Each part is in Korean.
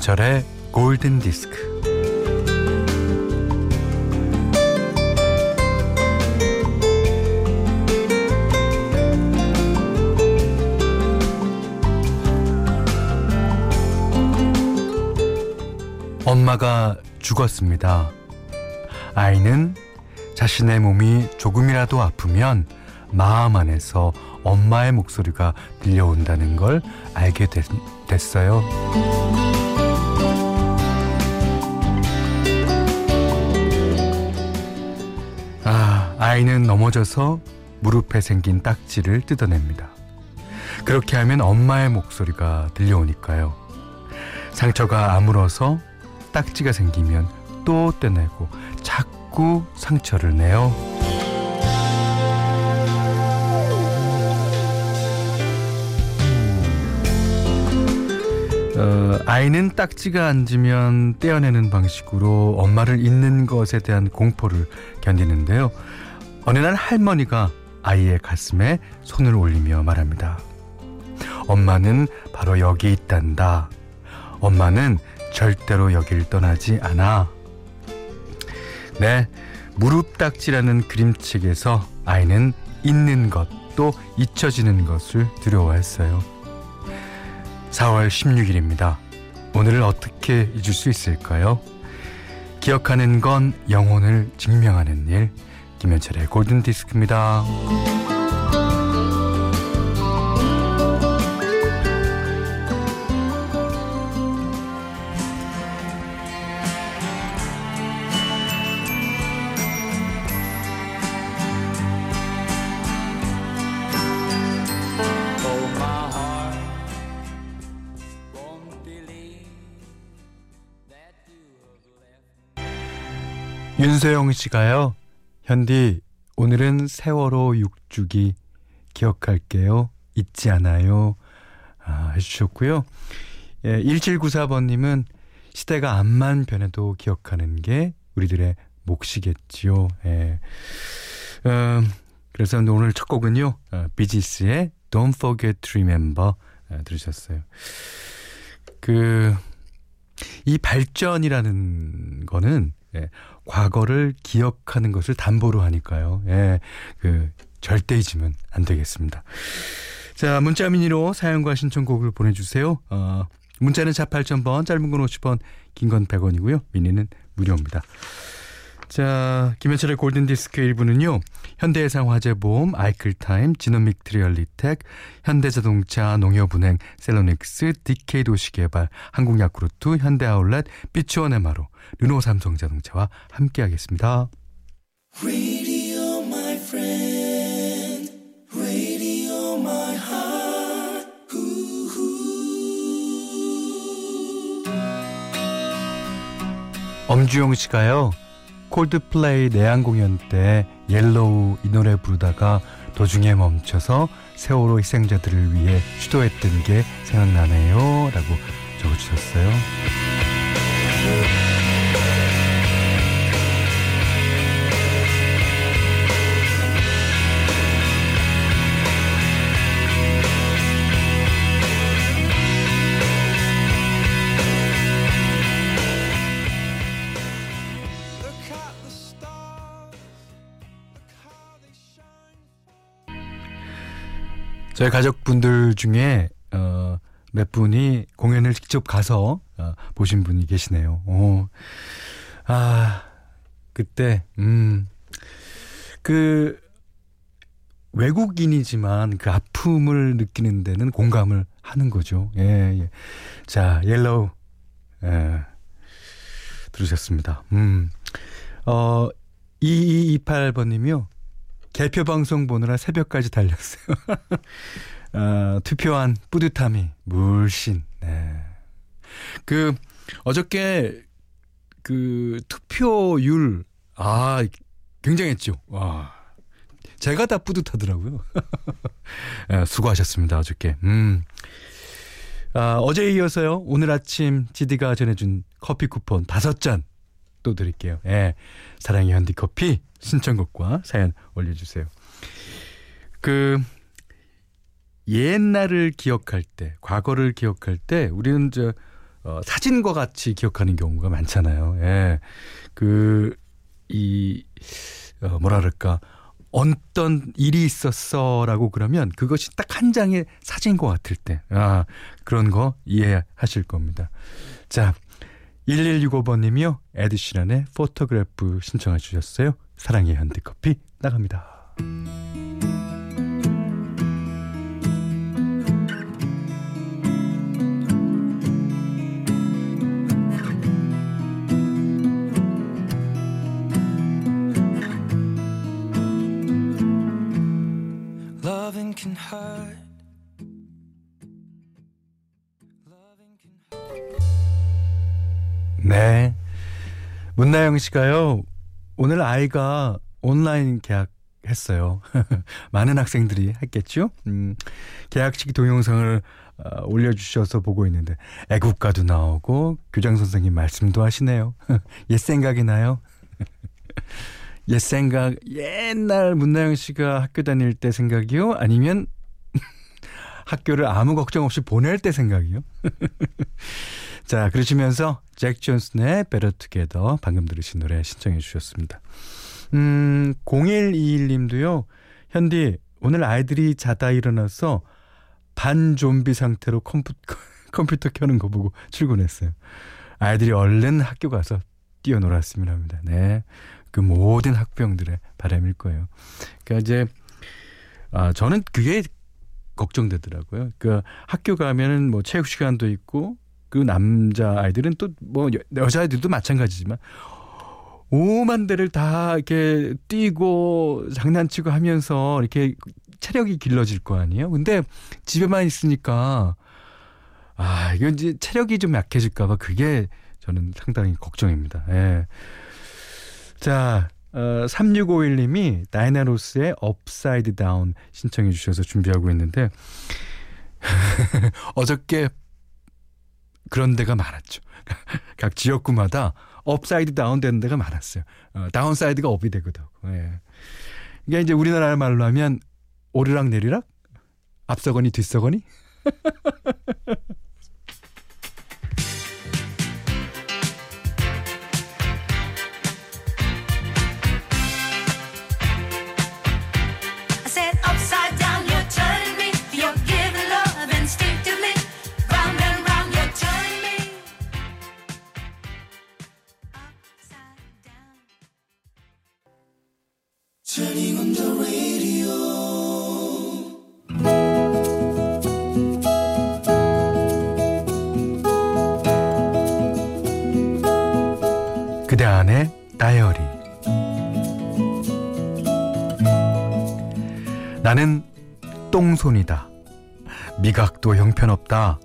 김현철의 골든 디스크. 엄마가 죽었습니다. 아이는 자신의 몸이 조금이라도 아프면 마음 안에서 엄마의 목소리가 들려온다는 걸 알게 됐, 됐어요. 아, 아이는 넘어져서 무릎에 생긴 딱지를 뜯어냅니다. 그렇게 하면 엄마의 목소리가 들려오니까요. 상처가 아물어서 딱지가 생기면 또 떼내고 자꾸 상처를 내요. 어, 아이는 딱지가 앉으면 떼어내는 방식으로 엄마를 잊는 것에 대한 공포를 견디는데요. 어느 날 할머니가 아이의 가슴에 손을 올리며 말합니다. 엄마는 바로 여기 있단다. 엄마는 절대로 여길 떠나지 않아. 네, 무릎 딱지라는 그림책에서 아이는 잊는 것, 또 잊혀지는 것을 두려워했어요. 4월 16일입니다. 오늘을 어떻게 잊을 수 있을까요? 기억하는 건 영혼을 증명하는 일. 김현철의 골든 디스크입니다. 윤소영 씨가요. 현디 오늘은 세월호 육주기 기억할게요. 잊지 않아요. 아, 해주셨고요. 예, 1794번님은 시대가 암만 변해도 기억하는 게 우리들의 몫이겠지요. 예. 음, 그래서 오늘 첫 곡은요. 어, 비지스의 Don't Forget to Remember 예, 들으셨어요. 그, 이 발전이라는 거는 예, 과거를 기억하는 것을 담보로 하니까요. 예, 그 절대 잊으면 안 되겠습니다. 자, 문자 미니로 사연과 신청곡을 보내주세요. 어, 문자는 4 8,000번, 짧은 건 50원, 긴 건 100원이고요. 미니는 무료입니다. 자, 김현철의 골든디스크 1부는요. 현대해상화재보험, 아이클타임, 지노믹 트리얼리텍, 현대자동차, 농협은행, 셀로닉스, DK도시개발, 한국야쿠르트, 현대아울렛, 삐치원에마로, 르노삼성자동차와 함께하겠습니다. 엄주영 씨가요. 콜드플레이 내한 공연 때 Yellow 이 노래 부르다가 도중에 멈춰서 세월호 희생자들을 위해 추도했던 게 생각나네요. 라고 적어주셨어요. 저희 가족분들 중에 어, 몇 분이 공연을 직접 가서 어, 보신 분이 계시네요. 오. 아 그때 음 그 외국인이지만 그 아픔을 느끼는 데는 공감을 하는 거죠. 예, 예. 자, Yellow. 예. 들으셨습니다. 음. 어, 2228번님이요. 개표 방송 보느라 새벽까지 달렸어요. 어, 투표한 뿌듯함이 물씬. 네. 그 어저께 그 투표율 아 굉장했죠. 와. 제가 다 뿌듯하더라고요. 네, 수고하셨습니다. 어저께. 음. 아, 어제 이어서요. 오늘 아침 GD가 전해준 커피 쿠폰 다섯 잔 또 드릴게요. 예. 사랑의 현디 커피 신청곡과 사연 올려주세요. 그 옛날을 기억할 때, 과거를 기억할 때 우리는 저 어, 사진과 같이 기억하는 경우가 많잖아요. 예. 그, 이, 어, 그럴까. 어떤 일이 있었어 라고 그러면 그것이 딱 한 장의 사진과 같을 때, 아, 그런 거 이해하실 겁니다. 자, 1165번님이요. 에드시란의 포토그래프 신청해 주셨어요. 사랑의 현대커피 나갑니다. 네. 문나영 씨가요. 오늘 아이가 온라인 계약 했어요. 많은 학생들이 했겠죠? 음, 계약식 동영상을 어, 올려주셔서 보고 있는데 애국가도 나오고 교장 선생님 말씀도 하시네요. 옛 생각이 나요. 옛 생각 옛날 문나영 씨가 학교 다닐 때 생각이요? 아니면 학교를 아무 걱정 없이 보낼 때 생각이요? 자, 그러시면서 잭 존슨의 Better Together 방금 들으신 노래 신청해 주셨습니다. 음, 0121님도요. 현디, 오늘 아이들이 자다 일어나서 반 좀비 상태로 컴퓨, 컴퓨터 켜는 거 보고 출근했어요. 아이들이 얼른 학교 가서 뛰어놀았으면 합니다. 네. 그 모든 학부형들의 바람일 거예요. 그러니까 이제, 아, 저는 그게 걱정되더라고요. 그 학교 가면은 뭐 체육 시간도 있고 그 남자 아이들은 또 뭐 여자 아이들도 마찬가지지만 오만 데를 다 이렇게 뛰고 장난치고 하면서 이렇게 체력이 길러질 거 아니에요. 근데 집에만 있으니까 아, 이건 이제 체력이 좀 약해질까 봐 그게 저는 상당히 걱정입니다. 예. 자, 어, 3651님이 다이애나 로스의 Upside Down 신청해 주셔서 준비하고 있는데 어저께 그런 데가 많았죠. 각 지역구마다 upside down 되는 데가 많았어요. 어, downside가 up이 되거든. 예. 이게 이제 우리나라 말로 하면 오르락 내리락? 앞서거니 뒤서거니? 그대 안의 다이어리 나는 똥손이다. 미각도 형편없다.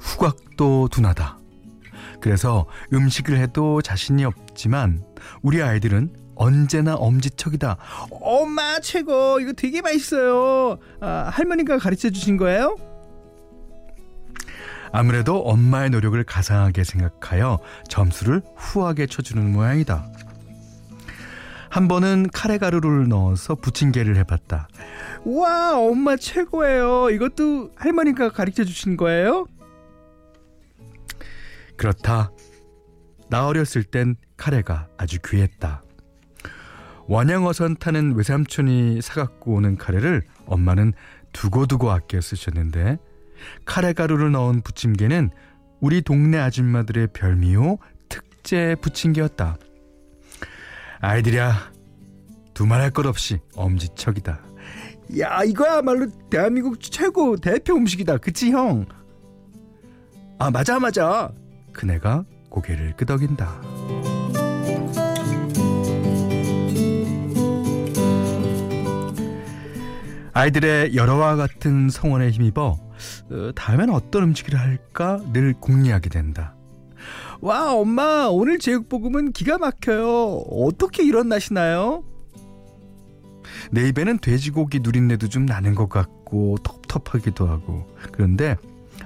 후각도 둔하다. 그래서 음식을 해도 자신이 없지만 우리 아이들은 언제나 엄지척이다. 엄마 최고. 이거 되게 맛있어요. 아, 할머니가 가르쳐 주신 거예요? 아무래도 엄마의 노력을 가상하게 생각하여 점수를 후하게 쳐주는 모양이다. 한 번은 카레 가루를 넣어서 부침개를 해봤다. 와, 엄마 최고예요. 이것도 할머니가 가르쳐 주신 거예요? 그렇다. 나 어렸을 땐 카레가 아주 귀했다. 원양어선 타는 외삼촌이 사갖고 오는 카레를 엄마는 두고두고 아껴 쓰셨는데 카레 가루를 넣은 부침개는 우리 동네 아줌마들의 별미요 특제 부침개였다. 아이들이야 두말할 것 없이 엄지척이다. 야 이거야말로 대한민국 최고 대표 음식이다. 그치 형? 아 맞아 맞아. 그네가 고개를 끄덕인다. 아이들의 여러와 같은 성원에 힘입어 어, 다음엔 어떤 음식을 할까 늘 궁리하게 된다. 와 엄마 오늘 제육볶음은 기가 막혀요. 어떻게 이런 맛이 나요? 내 입에는 돼지고기 누린내도 좀 나는 것 같고 텁텁하기도 하고 그런데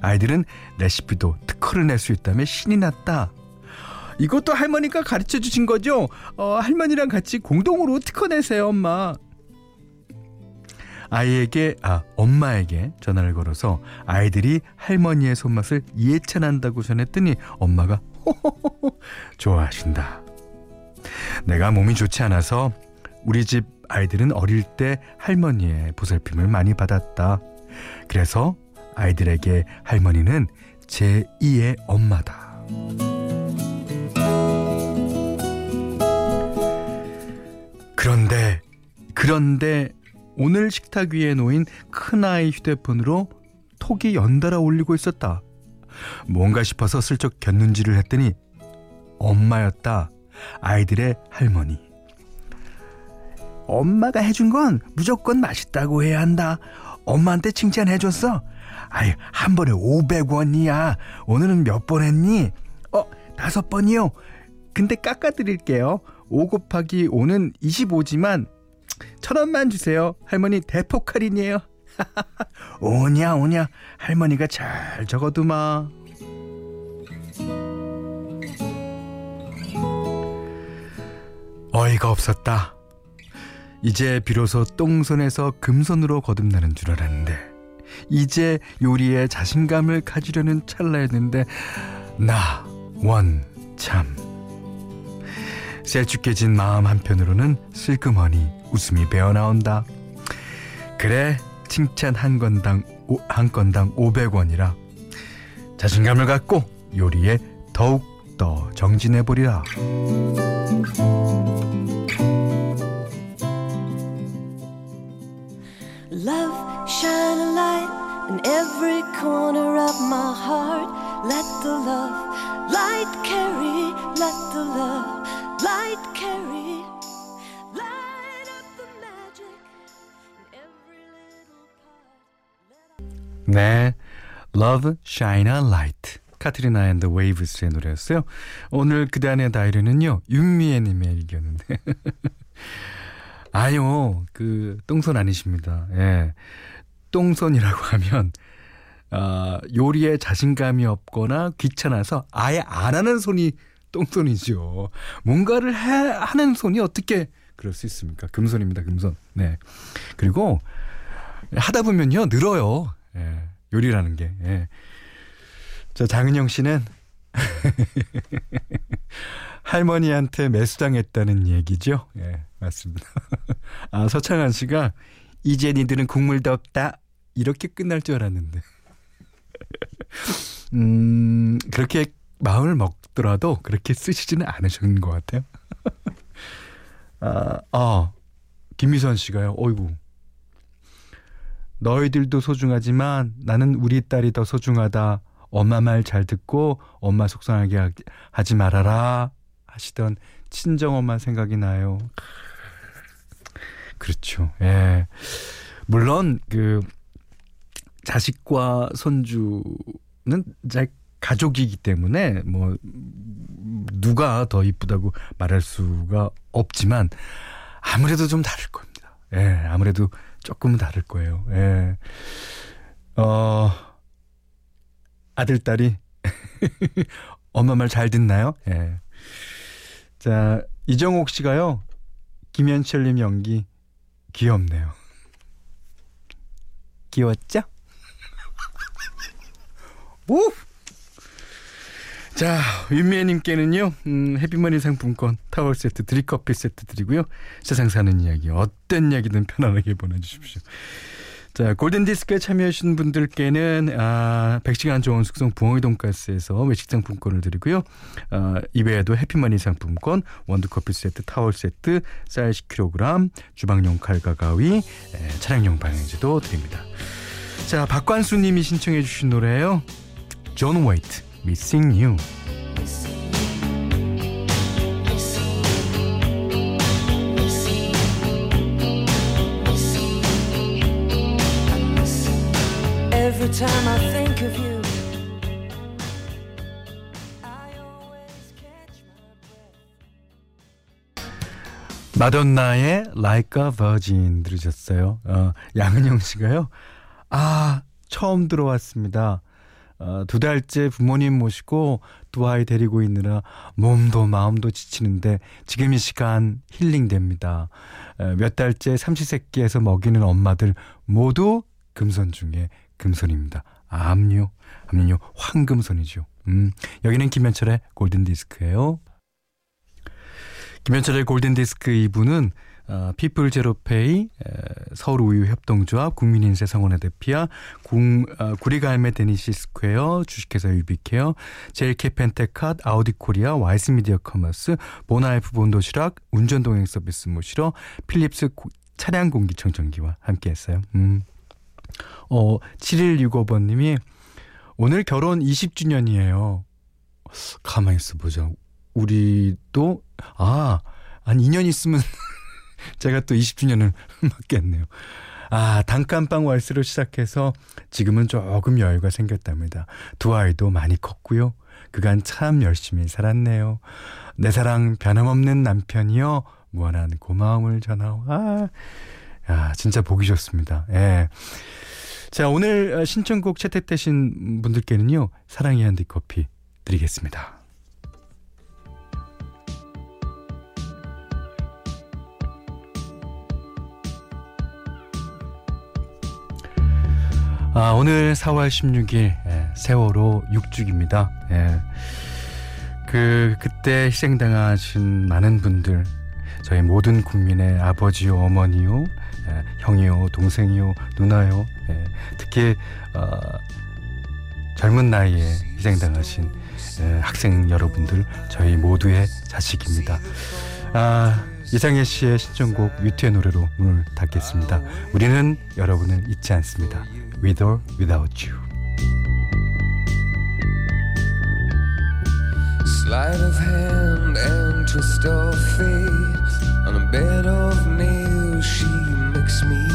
아이들은 레시피도 특허를 낼 수 있다며 신이 났다. 이것도 할머니가 가르쳐 주신 거죠? 어, 할머니랑 같이 공동으로 특허 내세요, 엄마. 아이에게, 아, 엄마에게 전화를 걸어서 아이들이 할머니의 손맛을 예찬한다고 전했더니 엄마가 호호호 좋아하신다. 내가 몸이 좋지 않아서 우리 집 아이들은 어릴 때 할머니의 보살핌을 많이 받았다. 그래서 아이들에게 할머니는 제2의 엄마다. 그런데, 그런데 오늘 식탁 위에 놓인 큰아이 휴대폰으로 톡이 연달아 올리고 있었다. 뭔가 싶어서 슬쩍 겼는지를 했더니 엄마였다. 아이들의 할머니. 엄마가 해준 건 무조건 맛있다고 해야 한다. 엄마한테 칭찬해줬어. 아이, 한 번에 500원이야. 오늘은 몇 번 했니? 어, 다섯 번이요. 근데 깎아드릴게요. 5 곱하기 5는 25지만 천 원만 주세요. 할머니 대폭 할인이에요. 오냐 오냐 할머니가 잘 적어두마. 어이가 없었다. 이제 비로소 똥손에서 금손으로 거듭나는 줄 알았는데 이제 요리에 자신감을 가지려는 찰나였는데 나 원참 셀쭉해진 마음 한편으로는 슬그머니 웃음이 배어나온다. 그래 칭찬 한 건당 한 건당 500원이라 자신감을 갖고 요리에 더욱 더 정진해 보리라. Love shine a light in every corner of my heart. Let the love light carry, let the love light carry. 네, Love Shine a Light. 카트리나 앤드 웨이브스의 노래였어요. 오늘 그대 안의 다이리는요, 윤미애 님의 일기였는데. 아니요, 그, 똥손 아니십니다. 예. 똥손이라고 하면, 아, 요리에 자신감이 없거나 귀찮아서 아예 안 하는 손이 똥손이죠. 뭔가를 해, 하는 손이 어떻게 그럴 수 있습니까? 금손입니다, 금손. 네. 그리고 하다 보면요, 늘어요. 예. 요리라는 게. 예. 자, 장은영 씨는 할머니한테 매수당했다는 얘기죠. 예, 맞습니다. 아, 서창한 씨가 이제 니들은 국물도 없다. 이렇게 끝날 줄 알았는데. 음, 그렇게 마음을 먹더라도 그렇게 쓰시지는 않으신 것 같아요. 아, 아, 김미선 씨가요. 어이구. 너희들도 소중하지만 나는 우리 딸이 더 소중하다. 엄마 말 잘 듣고 엄마 속상하게 하지 말아라. 하시던 친정엄마 생각이 나요. 그렇죠. 예. 물론 그 자식과 손주는 잘 가족이기 때문에 뭐 누가 더 이쁘다고 말할 수가 없지만 아무래도 좀 다를 겁니다. 예, 아무래도 조금은 다를 거예요. 예. 어, 아들, 딸이 엄마 말 잘 듣나요? 예. 자, 이정옥 씨가요. 김현철님 연기 귀엽네요. 귀여웠죠? 오! 자, 윤미애님께는요, 음, 해피머니 상품권, 타월 세트, 드립커피 세트 드리고요. 세상 사는 이야기, 어떤 이야기든 편안하게 보내주십시오. 자, 골든디스크에 참여하신 분들께는, 아, 100시간 저온 숙성 부엉이 돈가스에서 외식 상품권을 드리고요. 아, 이외에도 해피머니 상품권, 원두커피 세트, 타월 세트, 쌀 10kg, 주방용 칼과 가위, 에, 차량용 방향제도 드립니다. 자, 박관수 님이 신청해 주신 노래예요. 존 웨이트, Missing You. Every time I think of you, I always catch my breath. 마돈나의 Like a Virgin 들으셨어요. 어, 양은영 씨가요. 아, 처음 들어왔습니다. 어, 두 달째 부모님 모시고 두 아이 데리고 있느라 몸도 마음도 지치는데 지금 이 시간 힐링됩니다. 몇 달째 삼시세끼에서 먹이는 엄마들 모두 금손 중에 금손입니다. 암요, 암요, 황금손이죠. 음, 여기는 김현철의 골든디스크예요. 김현철의 골든디스크 2부는 어, 피플 제로페이, 서울 우유 협동조합, 국민인세 성원의 대피아, 어, 구리갈매 데니시 스퀘어, 주식회사 유비케어, 제일케 펜테캇, 아우디 코리아, 와이스 미디어 커머스, 보나이프 본도시락, 운전동행 서비스 모시러, 필립스 차량 공기청정기와 함께 했어요. 음. 어, 7165번님이 오늘 결혼 20주년이에요. 가만히 있어 보자. 우리도, 아, 한 2년 있으면 제가 또 20주년을 맞겠네요. 아, 단칸방 왈스로 시작해서 지금은 조금 여유가 생겼답니다. 두 아이도 많이 컸고요. 그간 참 열심히 살았네요. 내 사랑 변함없는 남편이요. 무한한 고마움을 전하오. 아, 야, 진짜 보기 좋습니다. 예. 자, 오늘 신청곡 채택되신 분들께는요, 사랑의 한디 커피 드리겠습니다. 아, 오늘 4월 16일 예, 세월호 6주기입니다. 예. 그 그때 희생당하신 많은 분들 저희 모든 국민의 아버지요 어머니요 예, 형이요 동생이요 누나요 예, 특히 어, 젊은 나이에 희생당하신 예, 학생 여러분들 저희 모두의 자식입니다. 아, 이상해 씨의 신청곡 유튜의 노래로 문을 닫겠습니다. 우리는 여러분을 잊지 않습니다. with or without you. Sleight of hand and twist of fate on a bed of nails, she makes me